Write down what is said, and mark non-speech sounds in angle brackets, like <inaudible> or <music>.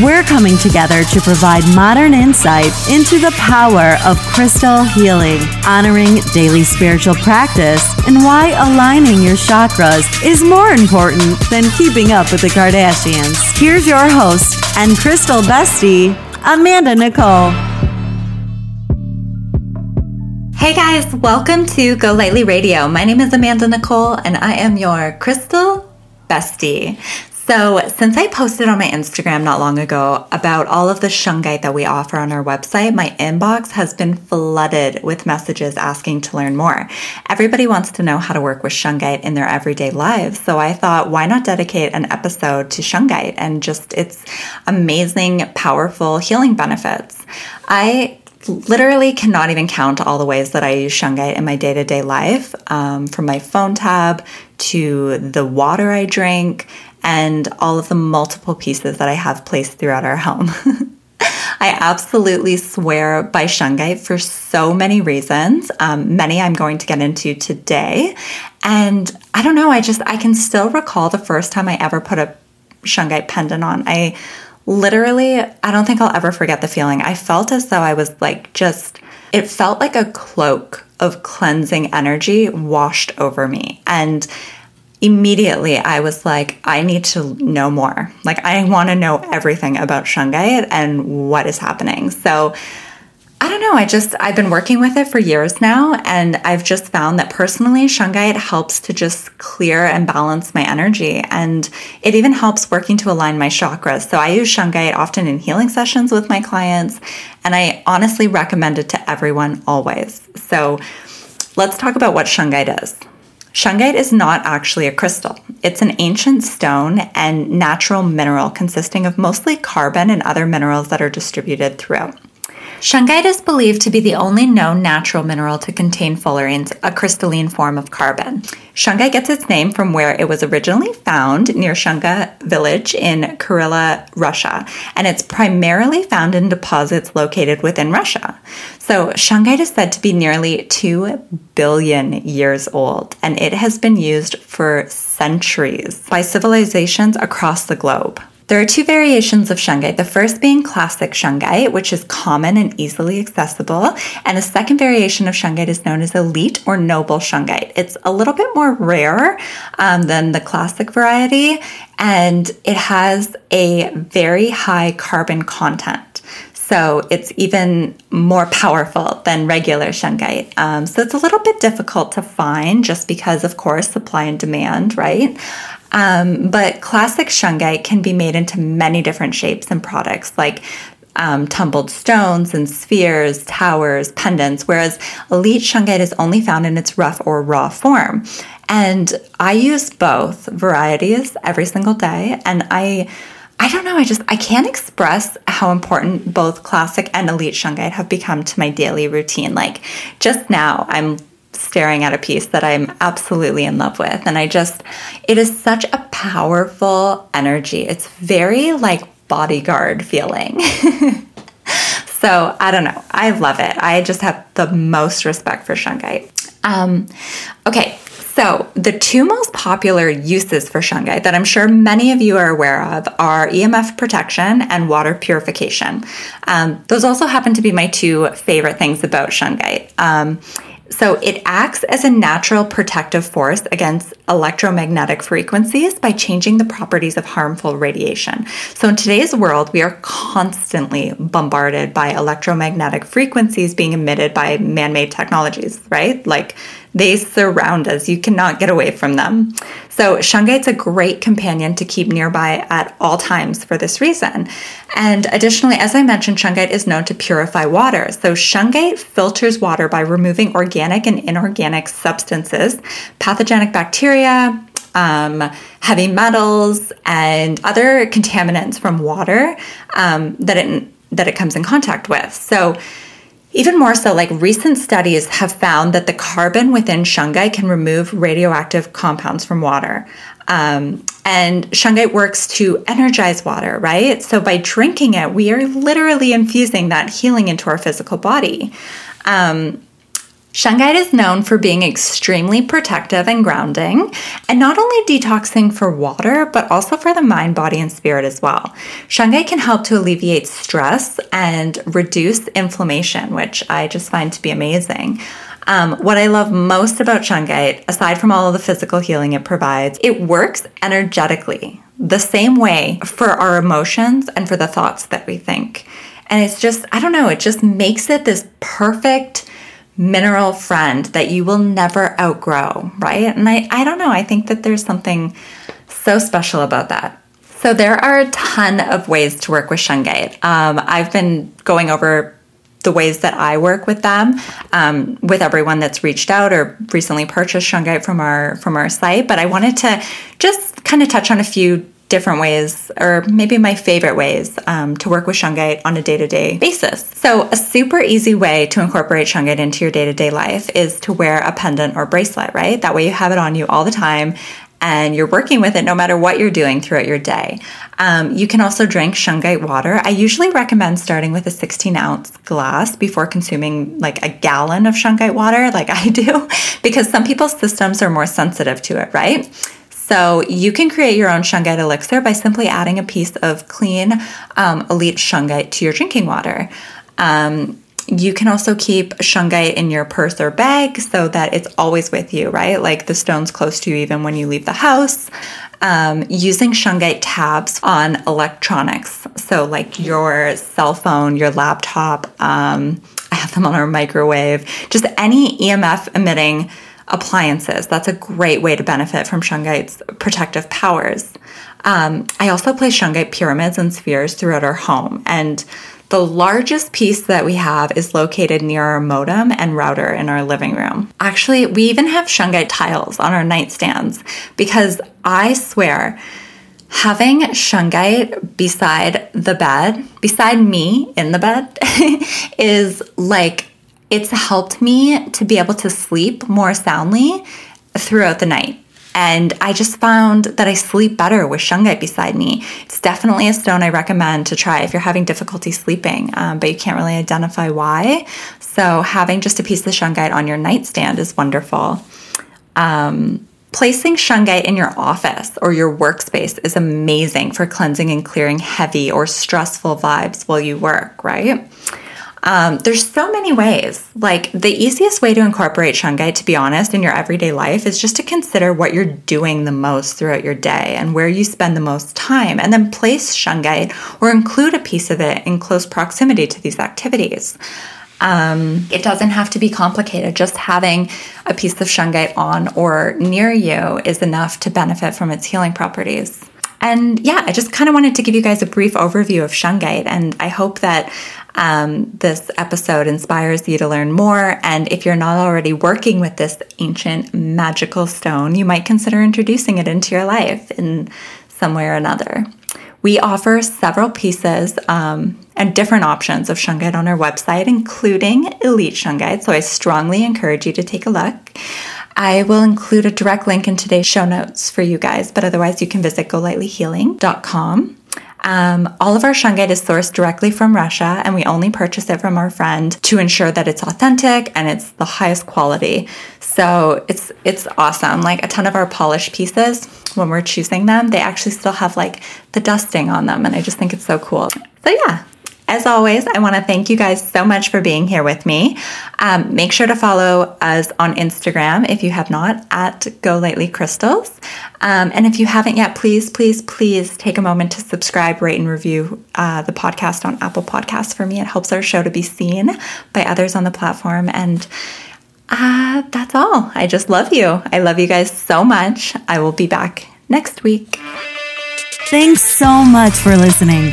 We're coming together to provide modern insight into the power of crystal healing, honoring daily spiritual practice, and why aligning your chakras is more important than keeping up with the Kardashians. Here's your host and crystal bestie, Amanda Nicole. Hey guys, welcome to Go Lightly Radio. My name is Amanda Nicole and I am your crystal bestie. So, since I posted on my Instagram not long ago about all of the shungite that we offer on our website, my inbox has been flooded with messages asking to learn more. Everybody wants to know how to work with shungite in their everyday lives. So, I thought, why not dedicate an episode to shungite and just its amazing, powerful healing benefits? I literally cannot even count all the ways that I use shungite in my day to day life, um, from my phone tab to the water I drink and all of the multiple pieces that I have placed throughout our home. <laughs> I absolutely swear by shungite for so many reasons. Um, many I'm going to get into today. And I don't know, I just, I can still recall the first time I ever put a shungite pendant on. I literally, I don't think I'll ever forget the feeling. I felt as though I was like just, it felt like a cloak of cleansing energy washed over me. And immediately I was like, I need to know more. Like, I want to know everything about shungite and what is happening. So, I don't know. I just, I've been working with it for years now, and I've just found that personally, shungite helps to just clear and balance my energy. And it even helps working to align my chakras. So I use shungite often in healing sessions with my clients, and I honestly recommend it to everyone always. So let's talk about what shungite is. Shungite is not actually a crystal. It's an ancient stone and natural mineral consisting of mostly carbon and other minerals that are distributed throughout. Shungite is believed to be the only known natural mineral to contain fullerenes, a crystalline form of carbon. Shungite gets its name from where it was originally found near Shunga village in Karelia, Russia, and it's primarily found in deposits located within Russia. So, shungite is said to be nearly 2 billion years old, and it has been used for centuries by civilizations across the globe. There are two variations of shungite, the first being classic shungite, which is common and easily accessible, and the second variation of shungite is known as elite or noble shungite. It's a little bit more rare um, than the classic variety, and it has a very high carbon content. So it's even more powerful than regular shungite. Um, so it's a little bit difficult to find just because, of course, supply and demand, right? Um, but classic shungite can be made into many different shapes and products, like um, tumbled stones and spheres, towers, pendants, whereas elite shungite is only found in its rough or raw form. And I use both varieties every single day, and I. I don't know, I just I can't express how important both classic and elite shungite have become to my daily routine. Like just now I'm staring at a piece that I'm absolutely in love with. And I just, it is such a powerful energy. It's very like bodyguard feeling. <laughs> so I don't know. I love it. I just have the most respect for shungite. Um, okay, so, the two most popular uses for shungite that I'm sure many of you are aware of are EMF protection and water purification. Um, those also happen to be my two favorite things about shungite. Um, so it acts as a natural protective force against electromagnetic frequencies by changing the properties of harmful radiation. So in today's world, we are constantly bombarded by electromagnetic frequencies being emitted by man made technologies, right? Like they surround us. You cannot get away from them. So, shungite's a great companion to keep nearby at all times for this reason. And additionally, as I mentioned, shungite is known to purify water. So, shungite filters water by removing organic and inorganic substances, pathogenic bacteria, um, heavy metals, and other contaminants from water um, that it that it comes in contact with. So Even more so, like recent studies have found that the carbon within shungite can remove radioactive compounds from water. Um, and shungite works to energize water, right? So by drinking it, we are literally infusing that healing into our physical body. Um, Shungite is known for being extremely protective and grounding, and not only detoxing for water, but also for the mind, body, and spirit as well. Shungite can help to alleviate stress and reduce inflammation, which I just find to be amazing. Um, what I love most about Shungite, aside from all of the physical healing it provides, it works energetically the same way for our emotions and for the thoughts that we think. And it's just, I don't know, it just makes it this perfect mineral friend that you will never outgrow, right? And I, I don't know, I think that there's something so special about that. So there are a ton of ways to work with Shungite. Um, I've been going over the ways that I work with them um, with everyone that's reached out or recently purchased Shungite from our from our site. But I wanted to just kind of touch on a few different ways, or maybe my favorite ways, um, to work with shungite on a day to day basis. So, a super easy way to incorporate shungite into your day to day life is to wear a pendant or bracelet, right? That way you have it on you all the time and you're working with it no matter what you're doing throughout your day. Um, you can also drink shungite water. I usually recommend starting with a 16 ounce glass before consuming like a gallon of shungite water, like I <laughs> do, because some people's systems are more sensitive to it, right? So you can create your own shungite elixir by simply adding a piece of clean um, elite shungite to your drinking water. Um, you can also keep shungite in your purse or bag so that it's always with you, right? Like the stone's close to you even when you leave the house. Um, using shungite tabs on electronics. So, like your cell phone, your laptop, um, I have them on our microwave, just any EMF emitting appliances. That's a great way to benefit from shungite's protective powers. Um, I also place shungite pyramids and spheres throughout our home, and the largest piece that we have is located near our modem and router in our living room. Actually, we even have shungite tiles on our nightstands because I swear having shungite beside the bed, beside me in the bed, <laughs> is like it's helped me to be able to sleep more soundly throughout the night. And I just found that I sleep better with shungite beside me. It's definitely a stone I recommend to try if you're having difficulty sleeping, um, but you can't really identify why. So, having just a piece of shungite on your nightstand is wonderful. Um, placing shungite in your office or your workspace is amazing for cleansing and clearing heavy or stressful vibes while you work, right? Um, there's so many ways. Like the easiest way to incorporate shungite, to be honest, in your everyday life is just to consider what you're doing the most throughout your day and where you spend the most time, and then place shungite or include a piece of it in close proximity to these activities. Um, it doesn't have to be complicated. Just having a piece of shungite on or near you is enough to benefit from its healing properties. And yeah, I just kind of wanted to give you guys a brief overview of shungite, and I hope that um, this episode inspires you to learn more. And if you're not already working with this ancient magical stone, you might consider introducing it into your life in some way or another. We offer several pieces um, and different options of shungite on our website, including Elite Shungite. So I strongly encourage you to take a look. I will include a direct link in today's show notes for you guys, but otherwise you can visit golightlyhealing.com. Um, all of our shungite is sourced directly from Russia, and we only purchase it from our friend to ensure that it's authentic and it's the highest quality. So it's it's awesome. Like a ton of our polished pieces, when we're choosing them, they actually still have like the dusting on them, and I just think it's so cool. So yeah, as always, I want to thank you guys so much for being here with me. Um, make sure to follow us on Instagram if you have not at Go Lightly Crystals. Um, and if you haven't yet, please, please, please take a moment to subscribe, rate, and review uh, the podcast on Apple Podcasts for me. It helps our show to be seen by others on the platform. And uh, that's all. I just love you. I love you guys so much. I will be back next week. Thanks so much for listening.